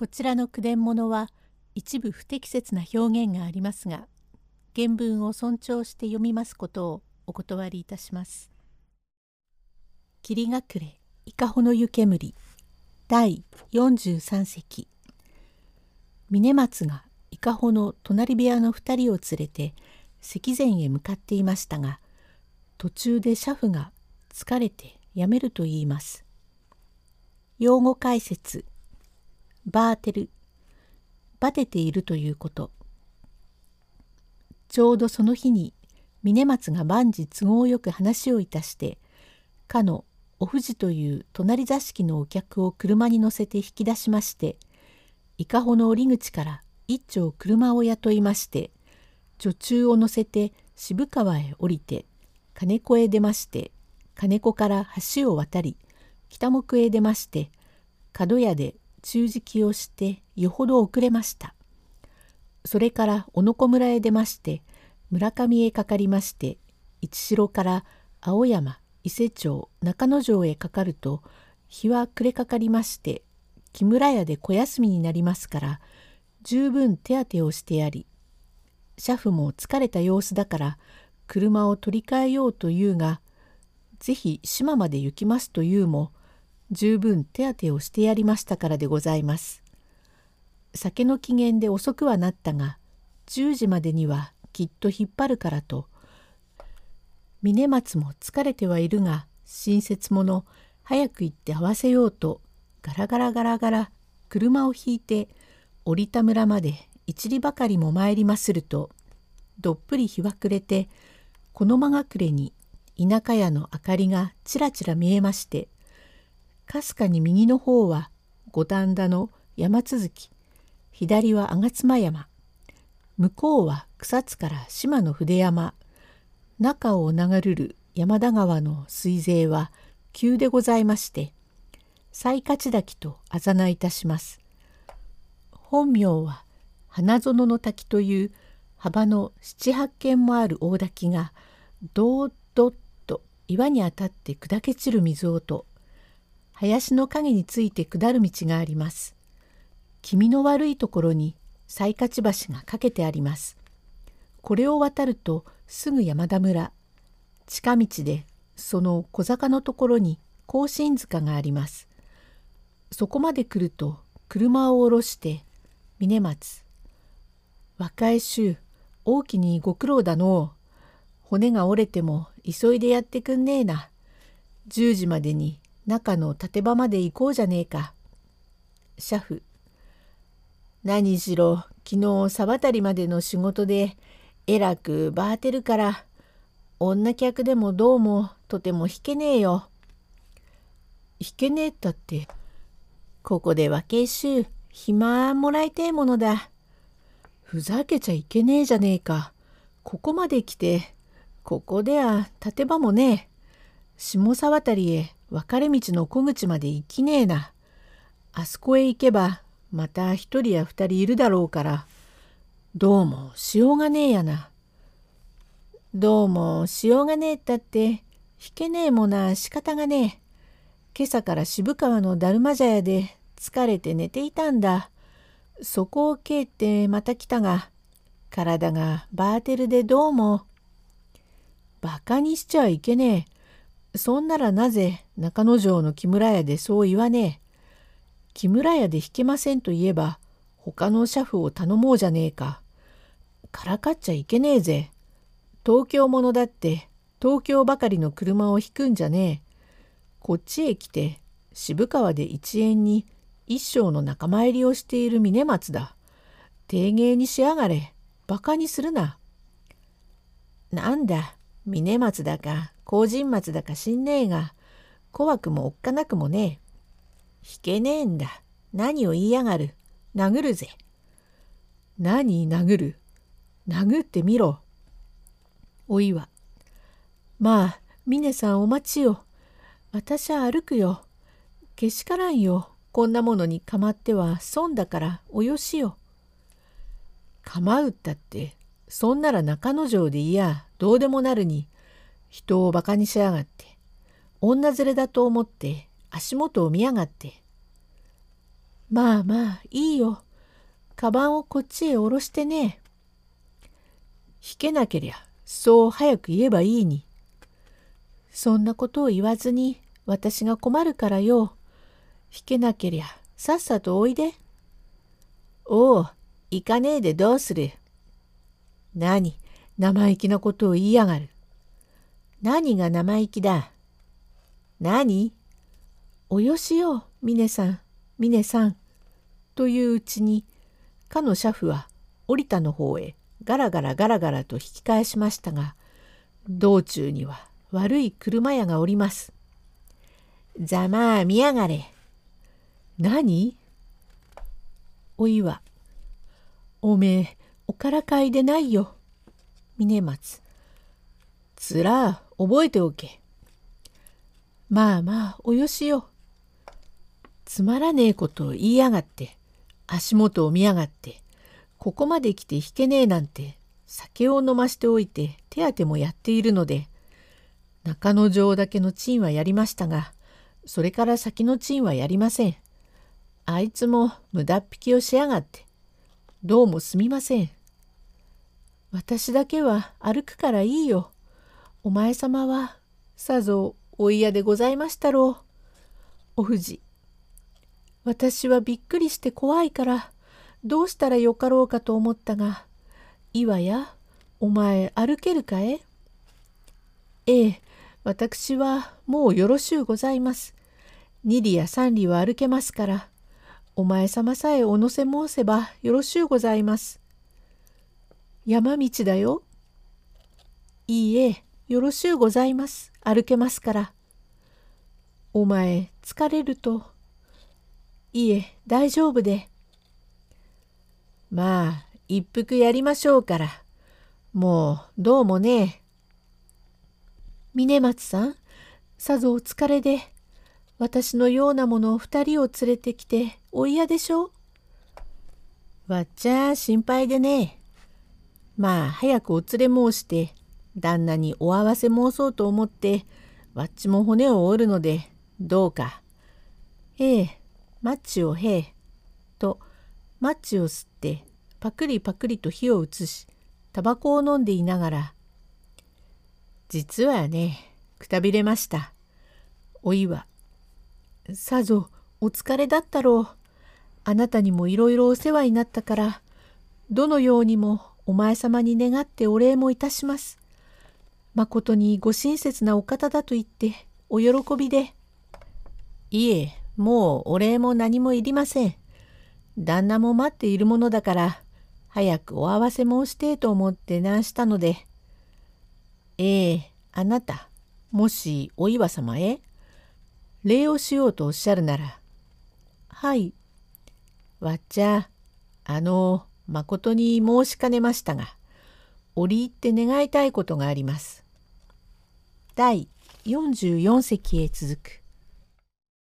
こちらの句伝物は一部不適切な表現がありますが原文を尊重して読みますことをお断りいたします。霧隠れ伊香保の湯煙第43席峰松が伊香保の隣部屋の2人を連れて石前へ向かっていましたが途中で車夫が疲れてやめると言います。用語解説バーテル。バテているということ。ちょうどその日に峰松が万事都合よく話をいたしてかのお藤という隣座敷のお客を車に乗せて引き出しまして伊香保の折口から一丁車を雇いまして女中を乗せて渋川へ降りて金子へ出まして金子から橋を渡り北木へ出まして角屋で中敷きをしてよほど遅れました。それから小野子村へ出まして村上へかかりまして一城から青山伊勢町中之条へかかると日は暮れかかりまして木村屋で小休みになりますから十分手当てをしてやり車夫も疲れた様子だから車を取り替えようというがぜひ島まで行きますというも十分手当てをしてやりましたからでございます。酒の機嫌で遅くはなったが10時までにはきっと引っ張るからと峰松も疲れてはいるが親切者早く行って合わせようとガラガラガラガラ車を引いて折田村まで一里ばかりも参りまするとどっぷり日は暮れてこの間隠れに田舎屋の明かりがちらちら見えましてかすかに右の方は五反田の山続き左は吾妻山向こうは草津から島の筆山中を流れる山田川の水勢は急でございまして西勝滝とあざないたします。本名は花園の滝という幅の七八軒もある大滝がどーどっと岩に当たって砕け散る水音林の陰について下る道があります。気味の悪いところに西勝橋が架けてあります。これを渡るとすぐ山田村。近道でその小坂のところに甲信塚があります。そこまで来ると車を下ろして峰松。若い衆大きにご苦労だのう。骨が折れても急いでやってくんねえな。10時までに中の立場まで行こうじゃねえか。車夫。何しろ昨日沢渡りまでの仕事でえらくバーテるから女客でもどうもとても弾けねえよ。弾けねえったってここで分け衆暇もらいてえものだ。ふざけちゃいけねえじゃねえか。ここまで来てここでは立て場もねえ。下沢渡りへ分かれ道の小口まで行きねえな。あそこへ行けばまた一人や二人いるだろうからどうもしようがねえやな。どうもしようがねえったって引けねえもな仕方がねえ。今朝から渋川のだるま茶屋で疲れて寝ていたんだ。そこを蹴ってまた来たが体がバーテルでどうも。バカにしちゃいけねえ。そんならなぜ中之条の木村屋でそう言わねえ？木村屋で引けませんと言えば他の車夫を頼もうじゃねえか。からかっちゃいけねえぜ。東京者だって東京ばかりの車を引くんじゃねえ。こっちへ来て渋川で一円に一生の仲間入りをしている峰松だ。丁寧にしやがれ。バカにするな。なんだ、峰松だか高人松だか知んねえが怖くもおっかなくもねえ。引けねえんだ。何を言いやがる。殴るぜ。何殴る。殴ってみろ。おいは。まあ、峰さんお待ちよ。私は歩くよ。けしからんよ。こんなものにかまっては損だからおよしよ。構うったって、そんなら中之条でいやどうでもなるに人をバカにしやがって。女連れだと思って足元を見やがって。まあまあいいよ。カバンをこっちへ下ろしてね。引けなけりゃそう早く言えばいいに。そんなことを言わずに私が困るからよ。引けなけりゃさっさとおいで。おう、行かねえでどうする。何、生意気なことを言いやがる。何が生意気だ？何？およしよ、峰さん、峰さん。といううちに、かの車夫は折田の方へガラガラガラガラと引き返しましたが、道中には悪い車屋がおります。ざまあ見やがれ。何？おいは、おめえ、おからかいでないよ。峰松。つら覚えておけ。まあまあ、およしよ。つまらねえことを言いやがって、足元を見やがって、ここまで来て引けねえなんて、酒を飲ましておいて手当てもやっているので、中之条だけのチンはやりましたが、それから先のチンはやりません。あいつも無駄っ引きをしやがって、どうもすみません。私だけは歩くからいいよ。お前様はさぞお嫌でございましたろう。お藤。私はびっくりして怖いからどうしたらよかろうかと思ったが、岩やお前歩けるかえ？ええ、私はもうよろしゅうございます。二里や三里は歩けますから、お前様さえお乗せ申せばよろしゅうございます。山道だよ。いいえ、よろしゅうございます。歩けますから。お前、疲れると。いいえ、大丈夫で。まあ、一服やりましょうから。もう、どうもね。峰松さん、さぞお疲れで、私のようなものを二人を連れてきてお嫌でしょうわっちゃ心配でね。まあ、早くお連れ申して、旦那にお合わせ申そうと思って、わっちも骨を折るので、どうか。ええ、マッチをへえ。と、マッチを吸って、パクリパクリと火を移し、タバコを飲んでいながら、実はね、くたびれました。おいは、さぞお疲れだったろう。あなたにもいろいろお世話になったから、どのようにもお前様に願ってお礼もいたします。まことにご親切なお方だと言ってお喜びで。いえ、もうお礼も何もいりません。旦那も待っているものだから、早くお合わせ申してと思って難したので。ええ、あなた、もしお岩様へ礼をしようとおっしゃるなら。はい。わっちゃ、あの、まことに申しかねましたが、折り入って願いたいことがあります。第44席へ続く。